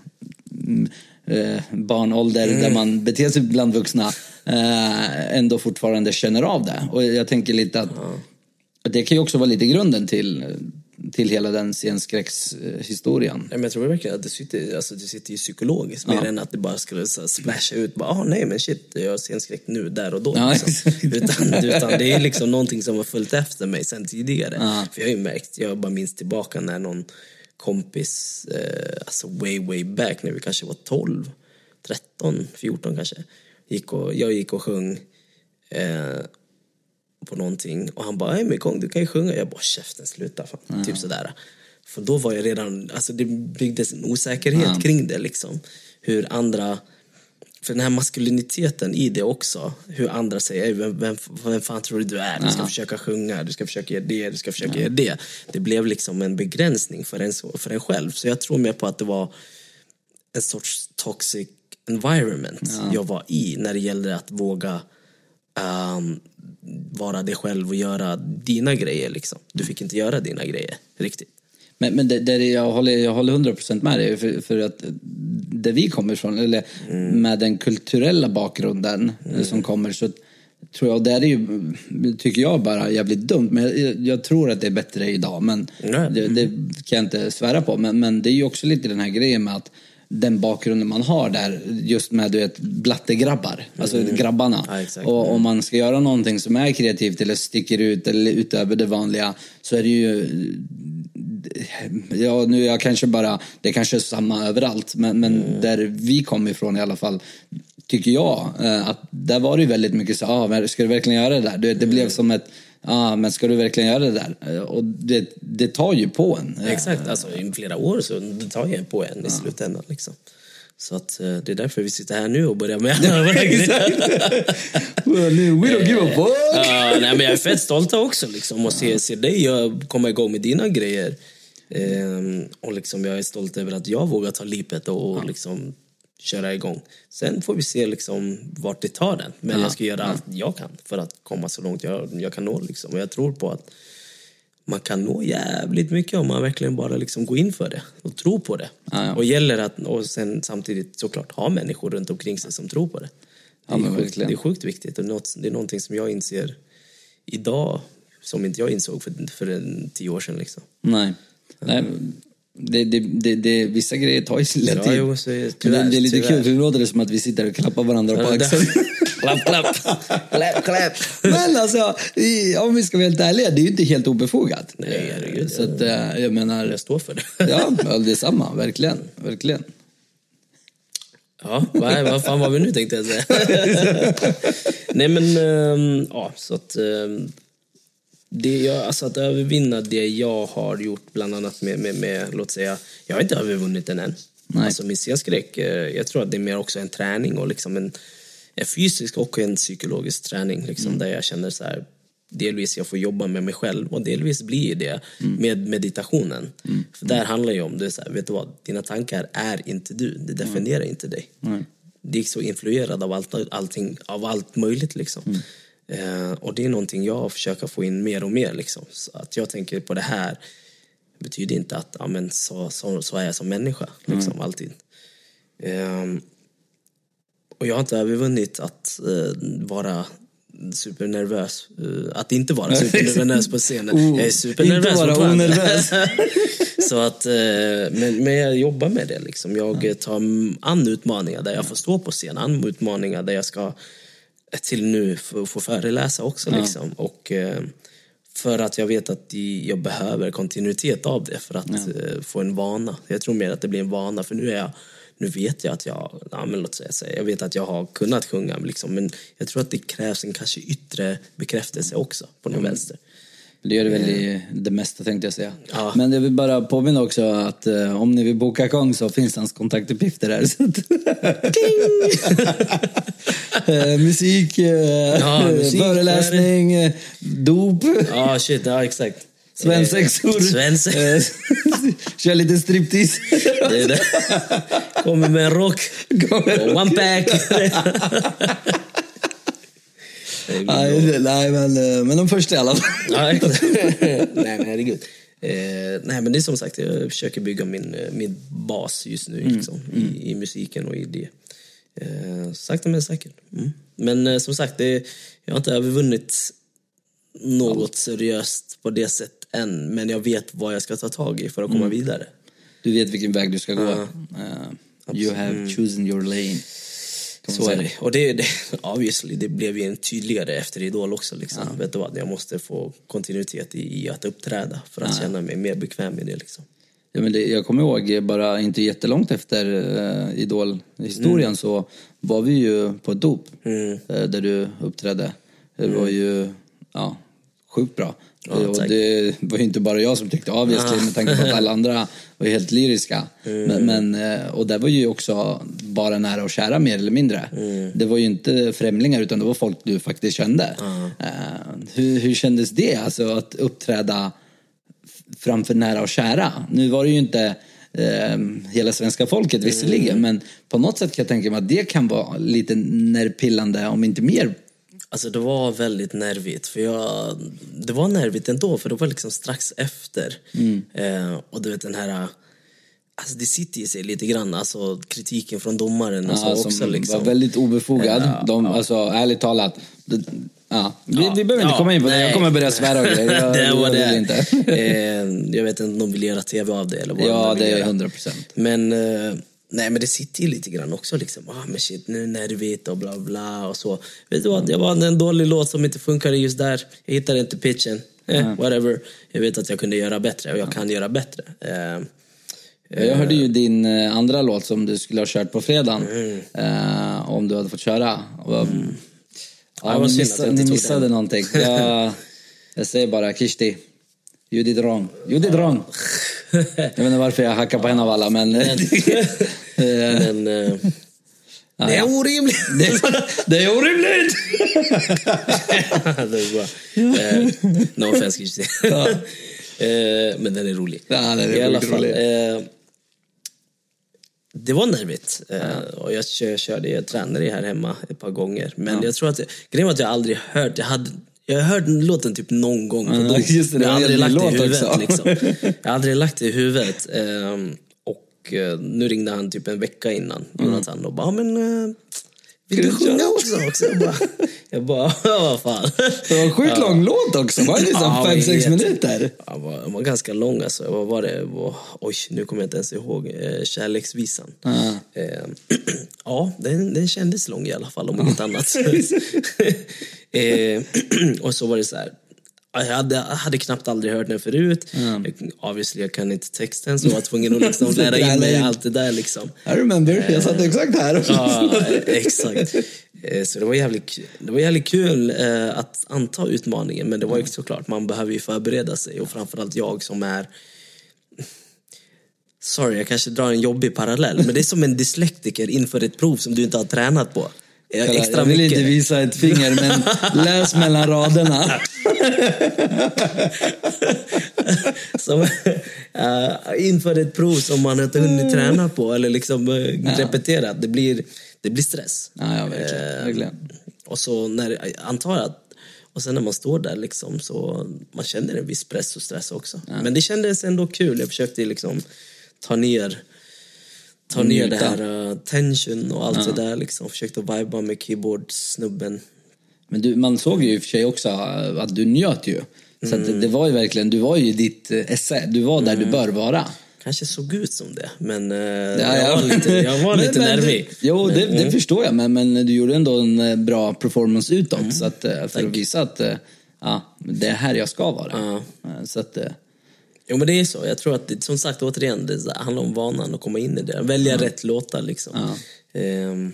mm, eh, barnålder där man beter sig bland vuxna eh, ändå fortfarande känner av det. Och jag tänker lite att det kan ju också vara lite grunden till, till hela den scenskräckshistorien. Men jag tror verkligen att det sitter, alltså, det sitter ju psykologiskt mer än att det bara skulle så, splasha ut. Bara, ah, nej men shit, jag har scenskräck nu, där och då. Ja, liksom. utan, utan det är liksom någonting som har följt efter mig sen tidigare. Ja. För jag har ju märkt, jag bara minns tillbaka när någon kompis, eh, alltså way way back när vi kanske var 12, 13, 14 kanske. Gick och, jag gick och sjöng eh, på någonting och han bara, "Nej, men kom du kan ju sjunga. Jag bara, käften sluta. Fan. Typ sådär. För då var jag redan, alltså det byggdes en osäkerhet kring det liksom. Hur andra, för den här maskuliniteten i det också. Hur andra säger, "Ey, vem, vem, vem fan tror du du är? Du ska försöka sjunga, du ska försöka göra det, du ska försöka göra det. Det blev liksom en begränsning för en, för en själv. Så jag tror mer på att det var en sorts toxic environment jag var i när det gällde att våga ehm, vara dig själv och göra dina grejer. Liksom. Du fick inte göra dina grejer riktigt. Men, men det, det jag, håller, jag håller 100% med dig. För, för att där vi kommer ifrån, eller med den kulturella bakgrunden eh, som kommer så tror jag, det är ju, tycker jag bara jävligt dumt. Men jag, jag tror att det är bättre idag. Men Nej. det, det kan jag inte svära på. Men, men det är ju också lite den här grejen med att den bakgrunden man har där, just med du vet, blattegrabbar, alltså grabbarna. Ja, exakt. Och om man ska göra någonting som är kreativt eller sticker ut eller utöver det vanliga så är det ju Ja, nu är jag kanske bara, det kanske är samma överallt, men, men där vi kommer ifrån i alla fall, tycker jag, eh, att där var det ju väldigt mycket så, ah, ska du verkligen göra det där? Du vet, Det blev som ett, ja men ska du verkligen göra det där? Eh, Och det, det tar ju på en. Eh, Exakt, alltså i flera år så det tar ju på en i slutändan. Liksom. Så att, eh, det är därför vi sitter här nu och börjar med alla grejer. Well, We don't give a fuck! Ja, nej, men jag är fett stolt också liksom, och se, se dig jag komma igång med dina grejer. Ehm, och liksom, jag är stolt över att jag vågar ta lipet och, och liksom, köra igång. Sen får vi se liksom, vart det tar den. Men jag ska göra allt jag kan för att komma så långt jag, jag kan nå. Liksom. Och jag tror på att man kan nå jävligt mycket om man verkligen bara liksom går in för det och tror på det. Ja, ja. Och gäller att och sen samtidigt såklart ha människor runt omkring sig som tror på det. Det Ja, är, sjukt, det är sjukt viktigt. Och något, det är någonting som jag inser idag som inte jag insåg för, för en tio år sedan. Liksom. Nej. Nej. Det, det, det, det, vissa grejer tar ju sin lilla Ja, tid. jo, så är det- Men tyvärr, det, är lite tyvärr. kul, för nu låter det som att vi sitter och klappar varandra på axeln. klapp, klapp. klapp, klapp. Men alltså, om vi ska vara helt ärliga, det är ju inte helt obefogat. Nej, herregud. Så att, eh, jag menar, Jag står för det. ja, ja, det är samma, verkligen. verkligen. Ja, vad, vad fan var vi nu tänkte jag säga. Nej men, ehm, ja så att... det jag, alltså att övervinna det jag har gjort bland annat med, med, med låt säga, jag har inte övervunnit den än. Nej. Alltså min scenskräck, eh, jag tror att det är mer också en träning och liksom en, en fysisk och en psykologisk träning liksom, där jag känner så här delvis jag får jobba med mig själv och delvis blir det med meditationen. För där handlar det om, det så här, vet du vad, dina tankar är inte du, det definierar inte dig. Det är så influerad av allt, allting, av allt möjligt liksom. Eh, och det är någonting jag försöker få in mer och mer liksom. Så att jag tänker på det här betyder inte att ja, men så, så, så är jag som människa, liksom, alltid. Ehm, och jag har inte övervunnit att eh, vara supernervös. eh, att inte vara supernervös på scenen. Oh, jag är supernervös inte vara onervös. Så att, eh, men, men jag jobbar med det. Liksom. Jag eh, tar an utmaningar där jag får stå på scen. An utmaningar där jag ska eh, till nu få, få föreläsa också. Liksom. Och, eh, för att jag vet att jag behöver kontinuitet av det för att eh, få en vana. Jag tror mer att det blir en vana för nu är jag nu vet jag att jag, ja, men låt säga, jag vet att jag har kunnat sjunga liksom, men jag tror att det krävs en kanske yttre bekräftelse också på någon vänster. Det gör det väl i det mesta tänkte jag säga. Ja. Men jag vill bara påminna också att eh, om ni vill boka Kong så finns hans kontaktuppgifter här. Så att, Eh, musik, eh, Ja, musik, föreläsning, eh, dop, Ja, shit, ja exakt. svensexor. Svensex. Eh, Kör lite striptease. Det är det. Kommer med en rock. One pack. nej, nej, men, eh, men de första i alla fall. Nej, men herregud. Eh, nej, men det är som sagt, jag försöker bygga min, eh, min bas just nu liksom, I, i musiken och i det. Eh, sakta men säkert. Mm. Men eh, som sagt, det, jag har inte övervunnit något seriöst på det sättet än. Men jag vet vad jag ska ta tag i för att komma vidare. Du vet vilken väg du ska gå. Eh, you have chosen your lane. Så är det. Och det, det, obviously, det blev ju en tydligare efter Idol också. Liksom. Vet du vad, jag måste få kontinuitet i, i att uppträda för att känna mig mer bekväm med det. Liksom. Ja, men det, jag kommer ihåg, eh, bara inte jättelångt efter uh, Idol-historien Mm. så var vi ju på ett dop eh, där du uppträdde. Det var ju ja, sjukt bra. Mm. Ja, och det var ju inte bara jag som tyckte obviously med tanke på att alla andra var ju helt lyriska. Mm. Men, men, eh, och det var ju också bara nära och kära mer eller mindre. Mm. Det var ju inte främlingar utan det var folk du faktiskt kände. Eh, hur, hur kändes det, alltså att uppträda framför nära och kära. Nu var det ju inte eh, hela svenska folket visserligen, men på något sätt kan jag tänka mig att det kan vara lite nervpillande, om inte mer. Alltså det var väldigt nervigt. För jag, det var nervigt ändå, för det var liksom strax efter. Eh, och du vet den här... Alltså det sitter i sig lite grann, alltså kritiken från domaren och så Ja, också. som Liksom. var väldigt obefogad. Ja, De, Alltså ärligt talat. Det, ja. Vi, Ja, vi behöver inte ja, komma in på det, jag kommer börja svära och grejer. Det var det. inte. eh, jag vet inte om de vill göra tv av det eller vad Ja, de det är. 100 procent. Men, eh, nej, men det sitter ju lite grann också. Liksom. Ah, men shit, nu är nervigt och bla bla och så. Vet du vad, det var en dålig låt som inte funkade just där. Jag hittade inte pitchen. Eh, whatever. Jag vet att jag kunde göra bättre och jag kan göra bättre. Eh, Jag hörde ju din eh, andra låt som du skulle ha kört på fredagen. Mm. Eh, om du hade fått köra. Och, Ja, Ja, ni, missa, jag ni missade den. någonting. Jag, Jag säger bara Kishti. You did wrong. You did wrong. Jag vet inte varför jag hackar på en av alla, men... Men, eh, det är orimligt! det, det är orimligt! det är bra. Eh, no offense, Christer. eh, men den är rolig. Ja, den är I alla fall. Eh, det var nervigt. Eh, och jag kö- körde, jag tränade här hemma ett par gånger. Men jag tror att, grejen var att jag aldrig hört, jag hade jag har hört låten typ någon gång Ja, dagen. just det, det jag har aldrig lagt det i huvudet. Liksom. Jag har aldrig lagt det i huvudet. Och eh, nu ringde han typ en vecka innan, Jonathan, och bara, "Ja, men eh, vill du sjunga köra?" också? också? Jag bara, jag bara vad fan. Det var en sjukt lång låt också. Var det liksom Ja, fem jag sex vet. minuter? Ja, Den var, var ganska lång alltså. Vad var det? Vad- Oj, nu kommer jag inte ens ihåg. Eh, kärleksvisan. Ja. Eh, ja, den, den kändes lång i alla fall, om inget annat. eh, och så var det så här. Jag hade, jag hade knappt aldrig hört den förut. Jag, obviously, jag kan inte texten så jag var tvungen att liksom lära in mig allt det där. Liksom. I remember, jag satt exakt här. Ja, exakt. Eh, Så det var jävligt, det var jävligt kul eh, att anta utmaningen, men det var ju såklart, man behöver ju förbereda sig och framförallt jag som är Sorry, jag kanske drar en jobbig parallell, men det är som en dyslektiker inför ett prov som du inte har tränat på. Eh, Extra jag vill mycket. inte visa ett finger, men läs mellan raderna. som, eh, inför ett prov som man inte hunnit träna på eller liksom uh, repetera. Det blir, det blir stress. Ja, ja, verkligen. Eh, verkligen. Och så när, antar att och sen när man står där liksom så man känner en viss press och stress också. Men det kändes ändå kul. Jag försökte liksom ta ner ta ner det här uh, tension och allt det där liksom. Försökte viba med keyboard-snubben. Men du, man såg ju i och för sig också äh, att du njöt ju. Så att det, det var ju verkligen, du var ju i ditt eh, esse. Du var där du bör vara. Kanske såg ut som det, men uh, Ja, jag var lite, jag var Men- lite men nervig. Du, jo, det, det förstår jag, men, men du gjorde ändå en eh, bra performance utåt. Mm. Så att, eh, för att visa att eh, ja, det är här jag ska vara. Eh, Så att, eh, Jo men det är så. Jag tror att som sagt återigen, det handlar om vanan att komma in i det. Välja rätt låtar liksom. Ehm,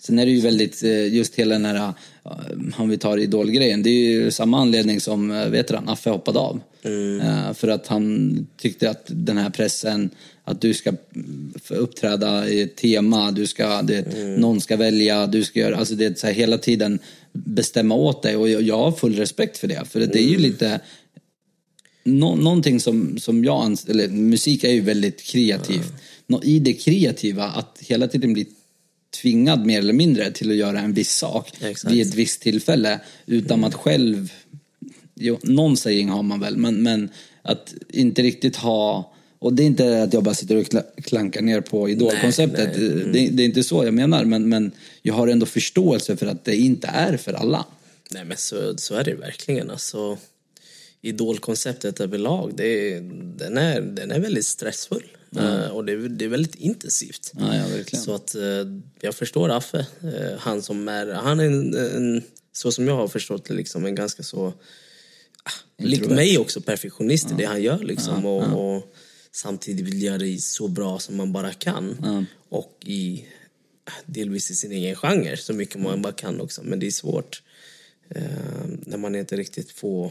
Sen är det ju väldigt, eh, just hela den här, eh, om vi tar idolgrejen, det är ju samma anledning som, eh, vet du Affe hoppade av. Eh, För att han tyckte att den här pressen, att du ska mm, uppträda i ett tema, du ska, det, någon ska välja, du ska göra, alltså det är så här hela tiden bestämma åt dig och jag, har full respekt för det. För det är ju lite, nå, någonting som, som jag eller musik är ju väldigt kreativt. Nå, I det kreativa, att hela tiden bli tvingad mer eller mindre till att göra en viss sak Exakt. vid ett visst tillfälle utan att själv, jo, någon sägning har man väl, men, men att inte riktigt ha och det är inte att jag bara sitter och kla- klankar ner på idolkonceptet. Nej. Det, det är inte så jag menar, men, men jag har ändå förståelse för att det inte är för alla. nej men så, så är det verkligen. Alltså, idolkonceptet överlag, det den, är, den är väldigt stressfull. Eh, och det är, det är väldigt intensivt. Ja, ja, verkligen. Så att eh, jag förstår Affe. Eh, han som är, han är en, en, så som jag har förstått det, liksom en ganska så, ah, lik Introvert. mig också, perfektionist i det han gör liksom. och, och samtidigt vill göra det så bra som man bara kan. Och i, ah, delvis i sin egen genre, så mycket man bara kan också. Men det är svårt när man inte riktigt får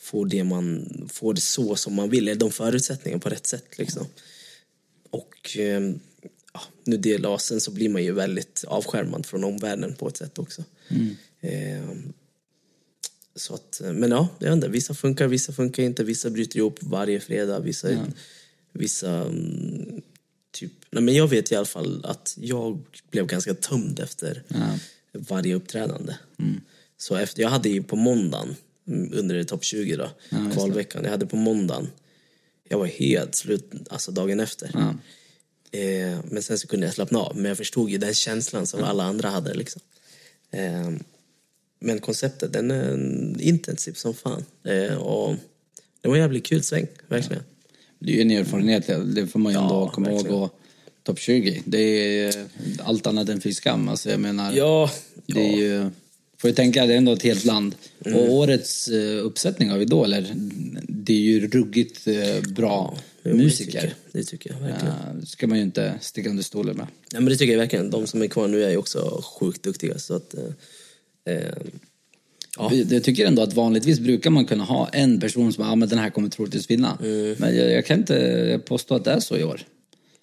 får det man får det så som man vill, eller de förutsättningarna på rätt sätt liksom. Och eh, ja, nu det sen så blir man ju väldigt avskärmad från omvärlden på ett sätt också. Eh, så att, men ja, jag vet inte, vissa funkar, vissa funkar inte, vissa bryter ihop varje fredag, vissa, vissa mm, typ, nej men jag vet i alla fall att jag blev ganska tömd efter varje uppträdande. Så efter, jag hade ju på måndagen, mm, under topp 20 då, kvalveckan, jag hade på måndagen, jag var helt slut, alltså dagen efter. Eh, men sen så kunde jag slappna av, men jag förstod ju den känslan som alla andra hade liksom. Eh, men konceptet, den är intensiv som fan. Eh, och det var en jävligt kul sväng, verkligen. Det är ju en erfarenhet, det får man ju ändå Ja, komma ihåg. verkligen. Och topp 20, det är allt annat än fy skam. Alltså jag menar, Ja, det är ju, får ju tänka, det är ändå ett helt land. Mm. Och årets eh, uppsättning av Idol, är- det är ju ruggigt eh, bra jo, musiker. Det tycker, jag, det tycker jag verkligen. Ska man ju inte sticka under stolen med. Ja, men det tycker jag verkligen. De som är kvar nu är ju också sjukt duktiga. Så att, eh, eh, Ja. Jag tycker ändå att vanligtvis brukar man kunna ha en person som, ja men den här kommer troligtvis vinna. Mm. Men jag, jag kan inte påstå att det är så i år.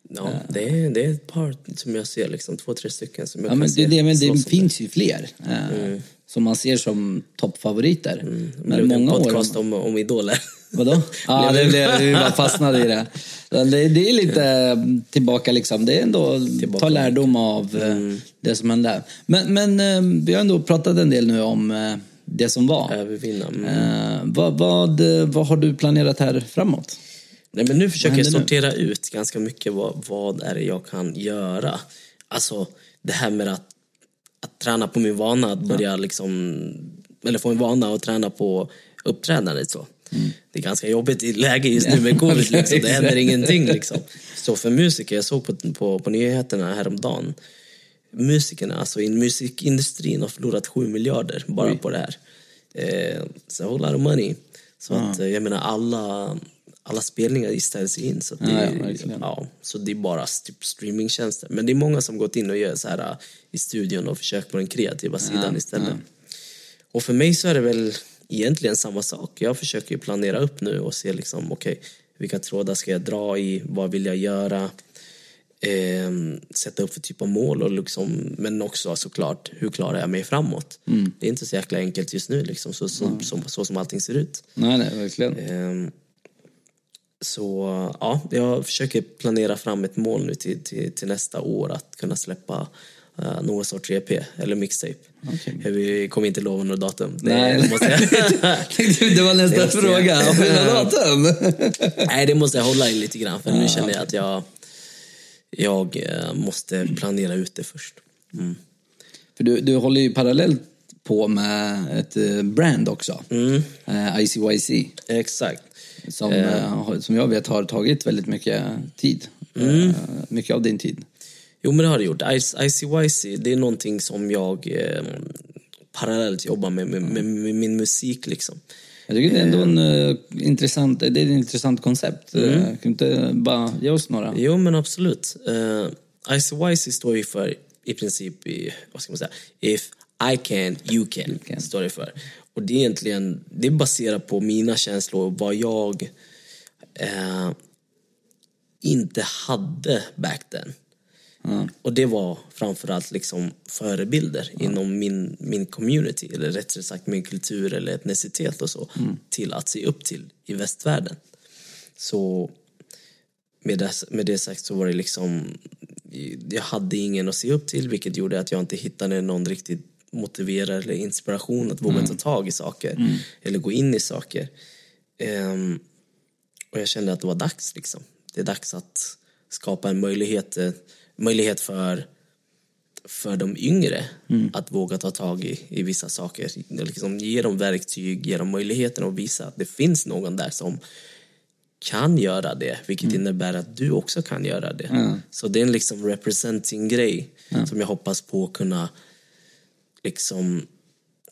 Ja, det, är, det är ett par som jag ser, liksom, två, tre stycken som jag Ja, kan men se det, det, men det finns ju fler eh, som man ser som toppfavoriter. det. Men Blev det en många år... podcast om, om idoler. Vadå? Ja, det blev, vi bara fastnade i det. Det, det är lite eh, tillbaka liksom. Det är ändå ta lärdom av eh, det som hände. Men, men eh, vi har ändå pratat en del nu om eh, det som var. Övervinna. Mm. Eh, vad, vad, eh, vad har du planerat här framåt? Nej, men nu försöker jag händer nu? sortera ut ganska mycket vad, vad är det jag kan göra. Alltså det här med att, att träna på min vana, att börja liksom, eller få en vana att träna på uppträdandet så. Det är ganska jobbigt i läge just nu med covid, liksom. det händer ingenting liksom. Så för musiker, jag såg på, på, på nyheterna häromdagen, musikerna, alltså i musikindustrin har förlorat 7 miljarder bara på det här. Eh, så a whole lot of money. Så att, eh, jag menar alla, alla spelningar ställs in. Så det, Ja, ja, verkligen. ja, så det är bara typ streamingtjänster. Men det är många som gått in och gör så här äh, i studion och försökt på den kreativa sidan istället. Och för mig så är det väl egentligen samma sak. Jag försöker planera upp nu och se liksom, okej, vilka trådar ska jag dra i? Vad vill jag göra? Ehm, sätta upp för typ av mål och liksom, men också såklart, hur klarar jag mig framåt? Det är inte så jäkla enkelt just nu liksom, så, så, så, så som allting ser ut. Nej, nej, verkligen. Ehm, Så ja, jag försöker planera fram ett mål nu till, till, till nästa år att kunna släppa uh, någon sorts EP eller mixtape. Okej. Vi kommer inte lova något datum. Det Nej. måste jag... det var nästa fråga. Har vi något datum? Nej, det måste jag hålla i lite grann för nu känner jag att jag, jag eh, måste planera ut det först. Mm. För du, du håller ju parallellt på med ett eh, brand också. Mm. Eh, ICYC. Exakt. Som, eh, har- som jag vet har tagit väldigt mycket tid. Mm. Eh, mycket av din tid. Jo, men det har det gjort. ICYC, det är någonting som jag eh, parallellt jobbar med, med, med, med min musik liksom. Jag tycker det är ändå en, eh, intressant, det är ett intressant koncept. Mm. Eh, Kan du inte bara ge oss några? Jo, men absolut. Uh, ICYC står ju för i princip, i, vad ska man säga, if I can, you can, can. står det för. Och det är egentligen, det är baserat på mina känslor och vad jag eh, inte hade back then. Och det var framförallt liksom förebilder inom min, min community, eller rättare sagt min kultur eller etnicitet och så, till att se upp till i västvärlden. Så med det, med det sagt så var det liksom, jag hade ingen att se upp till vilket gjorde att jag inte hittade någon riktigt motiverad eller inspiration att våga ta tag i saker eller gå in i saker. Ehm, och jag kände att det var dags liksom. Det är dags att skapa en möjlighet, eh, möjlighet för, för de yngre att våga ta tag i, i vissa saker. Liksom ge dem verktyg, ge dem möjligheten att visa att det finns någon där som kan göra det, vilket innebär att du också kan göra det. Så det är en liksom representing grej som jag hoppas på kunna liksom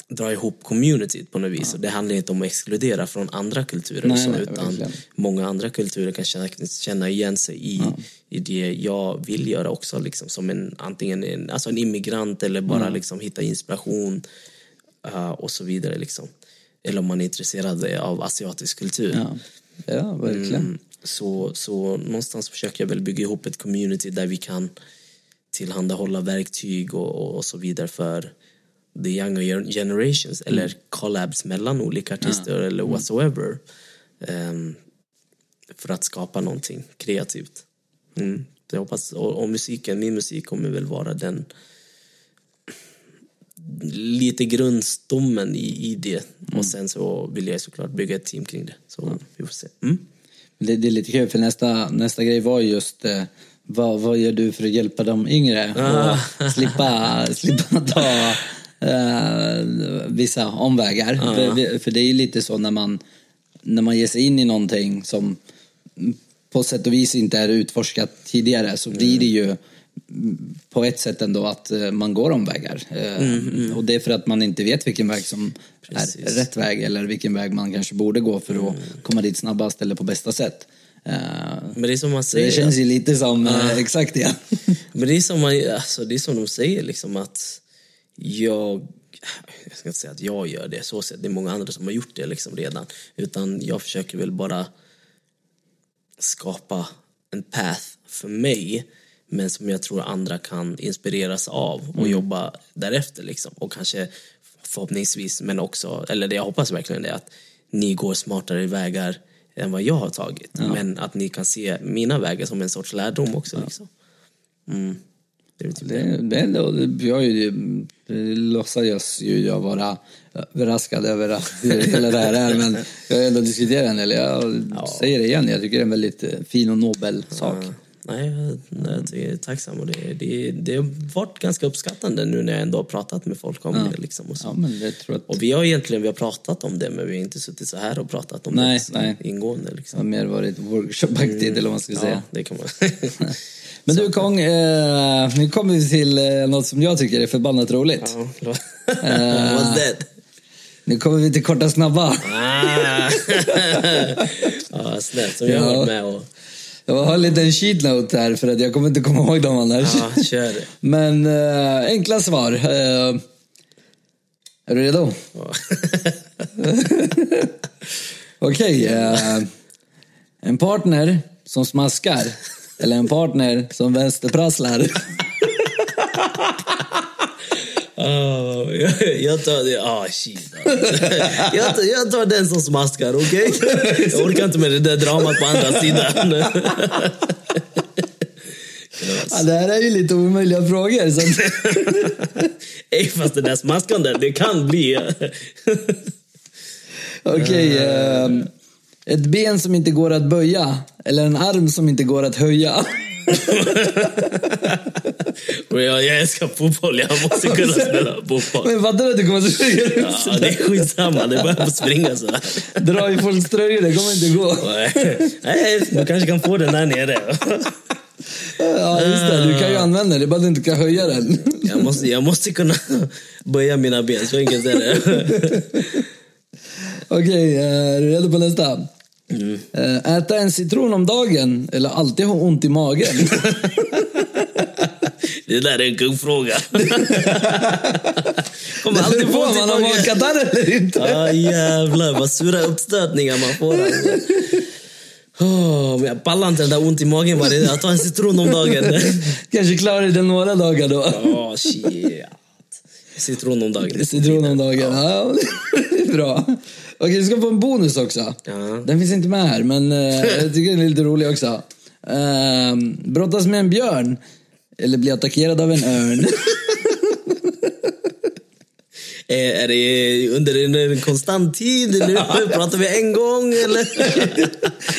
dra ihop communityt på något vis. Och det handlar inte om att exkludera från andra kulturer Nej, så, nej, utan verkligen. många andra kulturer kan känna, känna igen sig i, i det jag vill göra också, liksom, som en, antingen en, alltså en immigrant eller bara liksom, hitta inspiration uh, och så vidare. Liksom. Eller om man är intresserad av asiatisk kultur. Ja, ja verkligen. Mm, så, så någonstans försöker jag väl bygga ihop ett community där vi kan tillhandahålla verktyg och, och, och så vidare för the younger gen- generations eller collabs mellan olika artister eller whatsoever. Ehm, för att skapa någonting kreativt. Mm. Jag hoppas, och, och musiken, min musik kommer väl vara den lite grundstommen i, i det. Och sen så vill jag såklart bygga ett team kring det. Så vi får se. Mm. Det, det är lite kul för nästa, nästa grej var just eh, vad, vad gör du för att hjälpa de yngre Ah. och slippa, slippa ta eh, vissa omvägar. Ah. För, för det är ju lite så när man, när man ger sig in i någonting som på sätt och vis inte är utforskat tidigare så blir det ju på ett sätt ändå att eh, man går omvägar. Eh, Och det är för att man inte vet vilken väg som är Precis. rätt väg eller vilken väg man kanske borde gå för att komma dit snabbast eller på bästa sätt. Eh, Men det är som man så det säger. känns ju lite som eh, exakt det. Men det är som, man, alltså, det är som de säger liksom att jag jag ska inte säga att jag gör det så sett, det är många andra som har gjort det liksom redan. Utan jag försöker väl bara skapa en path för mig men som jag tror andra kan inspireras av och jobba därefter liksom. Och kanske förhoppningsvis, men också, eller det jag hoppas verkligen är att ni går smartare vägar än vad jag har tagit. Men att ni kan se mina vägar som en sorts lärdom också. Liksom. Mm. Det är typ det. Det, det, jag är ju, jag vara överraskad över att hela det här är, men jag har ändå diskuterat en del. Jag säger det igen, jag tycker det är en väldigt eh, fin och nobel sak. Ja. Nej, jag, är tacksam och det, det, det har varit ganska uppskattande nu när jag ändå har pratat med folk om det. Liksom, och, så. Ja, och vi har egentligen vi har pratat om det men vi har inte suttit så här och pratat om Nej, det nej. ingående. det har Liksom. mer varit workshopaktigt eller vad man ska Ja, säga. det kan man. Men du Kong, eh, nu kommer vi till eh, något som jag tycker är förbannat roligt. Ja, What's that? Nu kommer vi till korta snabba. Ah. ja, snällt som jag har varit med och... Jag har en liten sheet note här för att jag kommer inte komma ihåg dem annars. Ja, kör. Men eh, enkla svar. Eh, är du redo? Ja. Okej. eh, en partner som smaskar. Eller en partner som vänsterprasslar. Ah, jag, jag tar det. Ah, shit. Jag tar, jag tar den som smaskar, okej? Jag orkar inte med det där dramat på andra sidan. Ja, det här är ju lite omöjliga frågor. Så att, Ey, fast det där smaskande, det kan bli... Okej. eh, ett ben som inte går att böja. Eller en arm som inte går att höja. Och jag, jag älskar fotboll, jag måste kunna spela fotboll. Men fattar du att du kommer att springa ut? Ja, det är skitsamma, det är bara att springa så här. Dra i folks tröjor, det kommer inte gå. Nej, du kanske kan få den där nere. Ja, just det. Du kan ju använda den, det är bara att du inte kan höja den. Jag måste, jag måste kunna böja mina ben, så enkelt är det. Okej, eh, är du redo på nästa? Eh, Äta en citron om dagen eller alltid ha ont i magen? Det där är en kuggfråga. Kommer alltid få man om man har katarr eller inte? Ja jävlar vad sura uppstötningar man får. Alltså. Oh, men jag pallar inte den där ont i magen varje dag. Jag tar en citron om dagen. Kanske klarar det några dagar då. Oh, shit. Citron om dagen. Citron om dagen, ja. det är bra. Okej, du ska få en bonus också. Ja. Den finns inte med här, men eh, jag tycker den är lite rolig också. Uh, brottas med en björn eller bli attackerad av en örn. Är, är det under en, en konstant tid? Nu pratar vi en gång eller?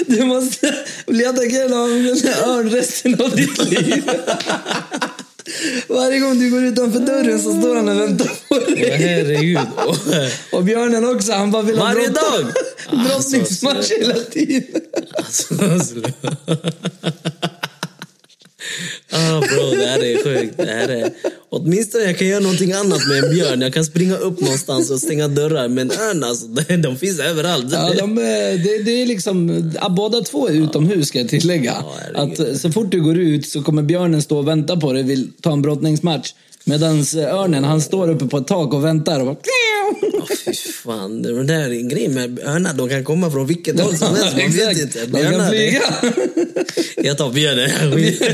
Du måste bli attackerad av en örn resten av ditt liv. Varje gång du går utanför dörren så står han och väntar på dig. herregud. Och björnen också, han bara vill ha Varje dag? Brottningsmatch Alltså, hela tiden. Alltså, sluta. Ah bro, det här är sjukt. Det här är... Åtminstone jag kan göra någonting annat med en björn. Jag kan springa upp någonstans och stänga dörrar. Men örn alltså, de- finns överallt. Ja, de, eh, det, det är liksom, båda två är utomhus ska jag tillägga. Ja, att eh, så fort du går ut så kommer björnen stå och vänta på dig och vill ta en brottningsmatch. Medan örnen, han står uppe på ett tak och väntar och bara... Åh, fy fan, det där är en grej med örnar. De kan komma från vilket håll som helst. Man vet inte. De kan flyga. Jag tar björnen.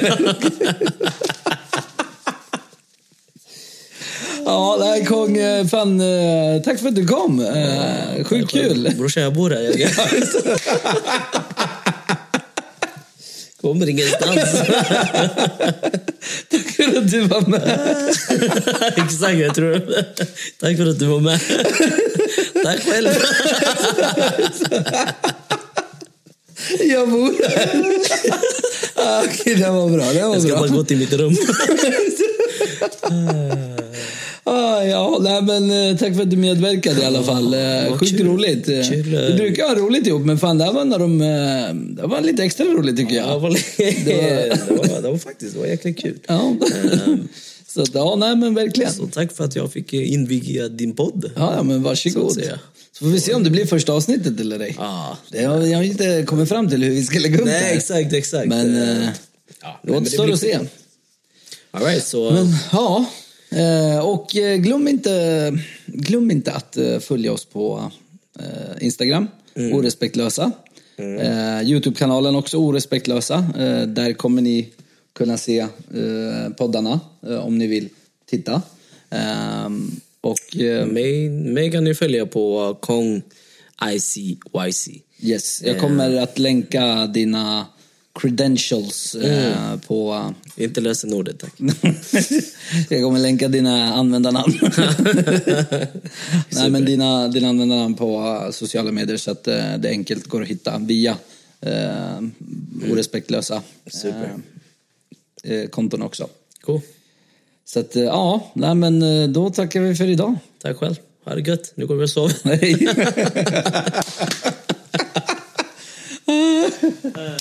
Ja, det här Kong, eh, fan, eh, tack för att du kom. Eh, Sjukt kul. Brorsan, jag bor här. Kommer ingenstans. Tack för att du var med. Exakt, jag tror Tack för att du var med. Tack själv. Jag bor här. Ah, Okej, det var bra. Det var Jag ska bra. bara gå till mitt rum. Ja, nej, men eh, tack för att du medverkade i alla fall. Eh, vad Sjukt kul. roligt. Eh, Kul, eh. Vi brukar ha roligt ihop, men fan, det här var, när de, eh, det var lite extra roligt tycker Ja, jag. det, var, det, var, det var faktiskt det var jäkligt kul. Ja. Ehm, Så ja, nej men verkligen. Så tack för att jag fick inviga din podd. Ja, ja men Så varsågod. säga. Så får vi se om det blir första avsnittet eller ej. Ja. Det har, jag har inte kommit fram till hur vi ska lägga upp det Nej, här. exakt, exakt. Men Eh, eh, ja, det återstår att se. All right, så Men ja, Eh, och eh, glöm inte, glöm inte att eh, följa oss på eh, Instagram, orespektlösa. Eh, Youtube-kanalen också, orespektlösa. Eh, där kommer ni kunna se eh, poddarna eh, om ni vill titta. Och eh, Mig, mig kan ni följa på Kong ICYC. yes, jag kommer att länka dina credentials eh, på... Inte lösenordet tack. jag kommer länka dina användarnamn. Nej, men dina, dina användarnamn på eh, sociala medier så att eh, det enkelt går att hitta via eh, orespektlösa Super. eh, eh, konton också. Cool. Så att, eh, ja, nej, men eh, då tackar vi för idag. Tack själv. Ha det gött. Nu går vi och sover. Uh,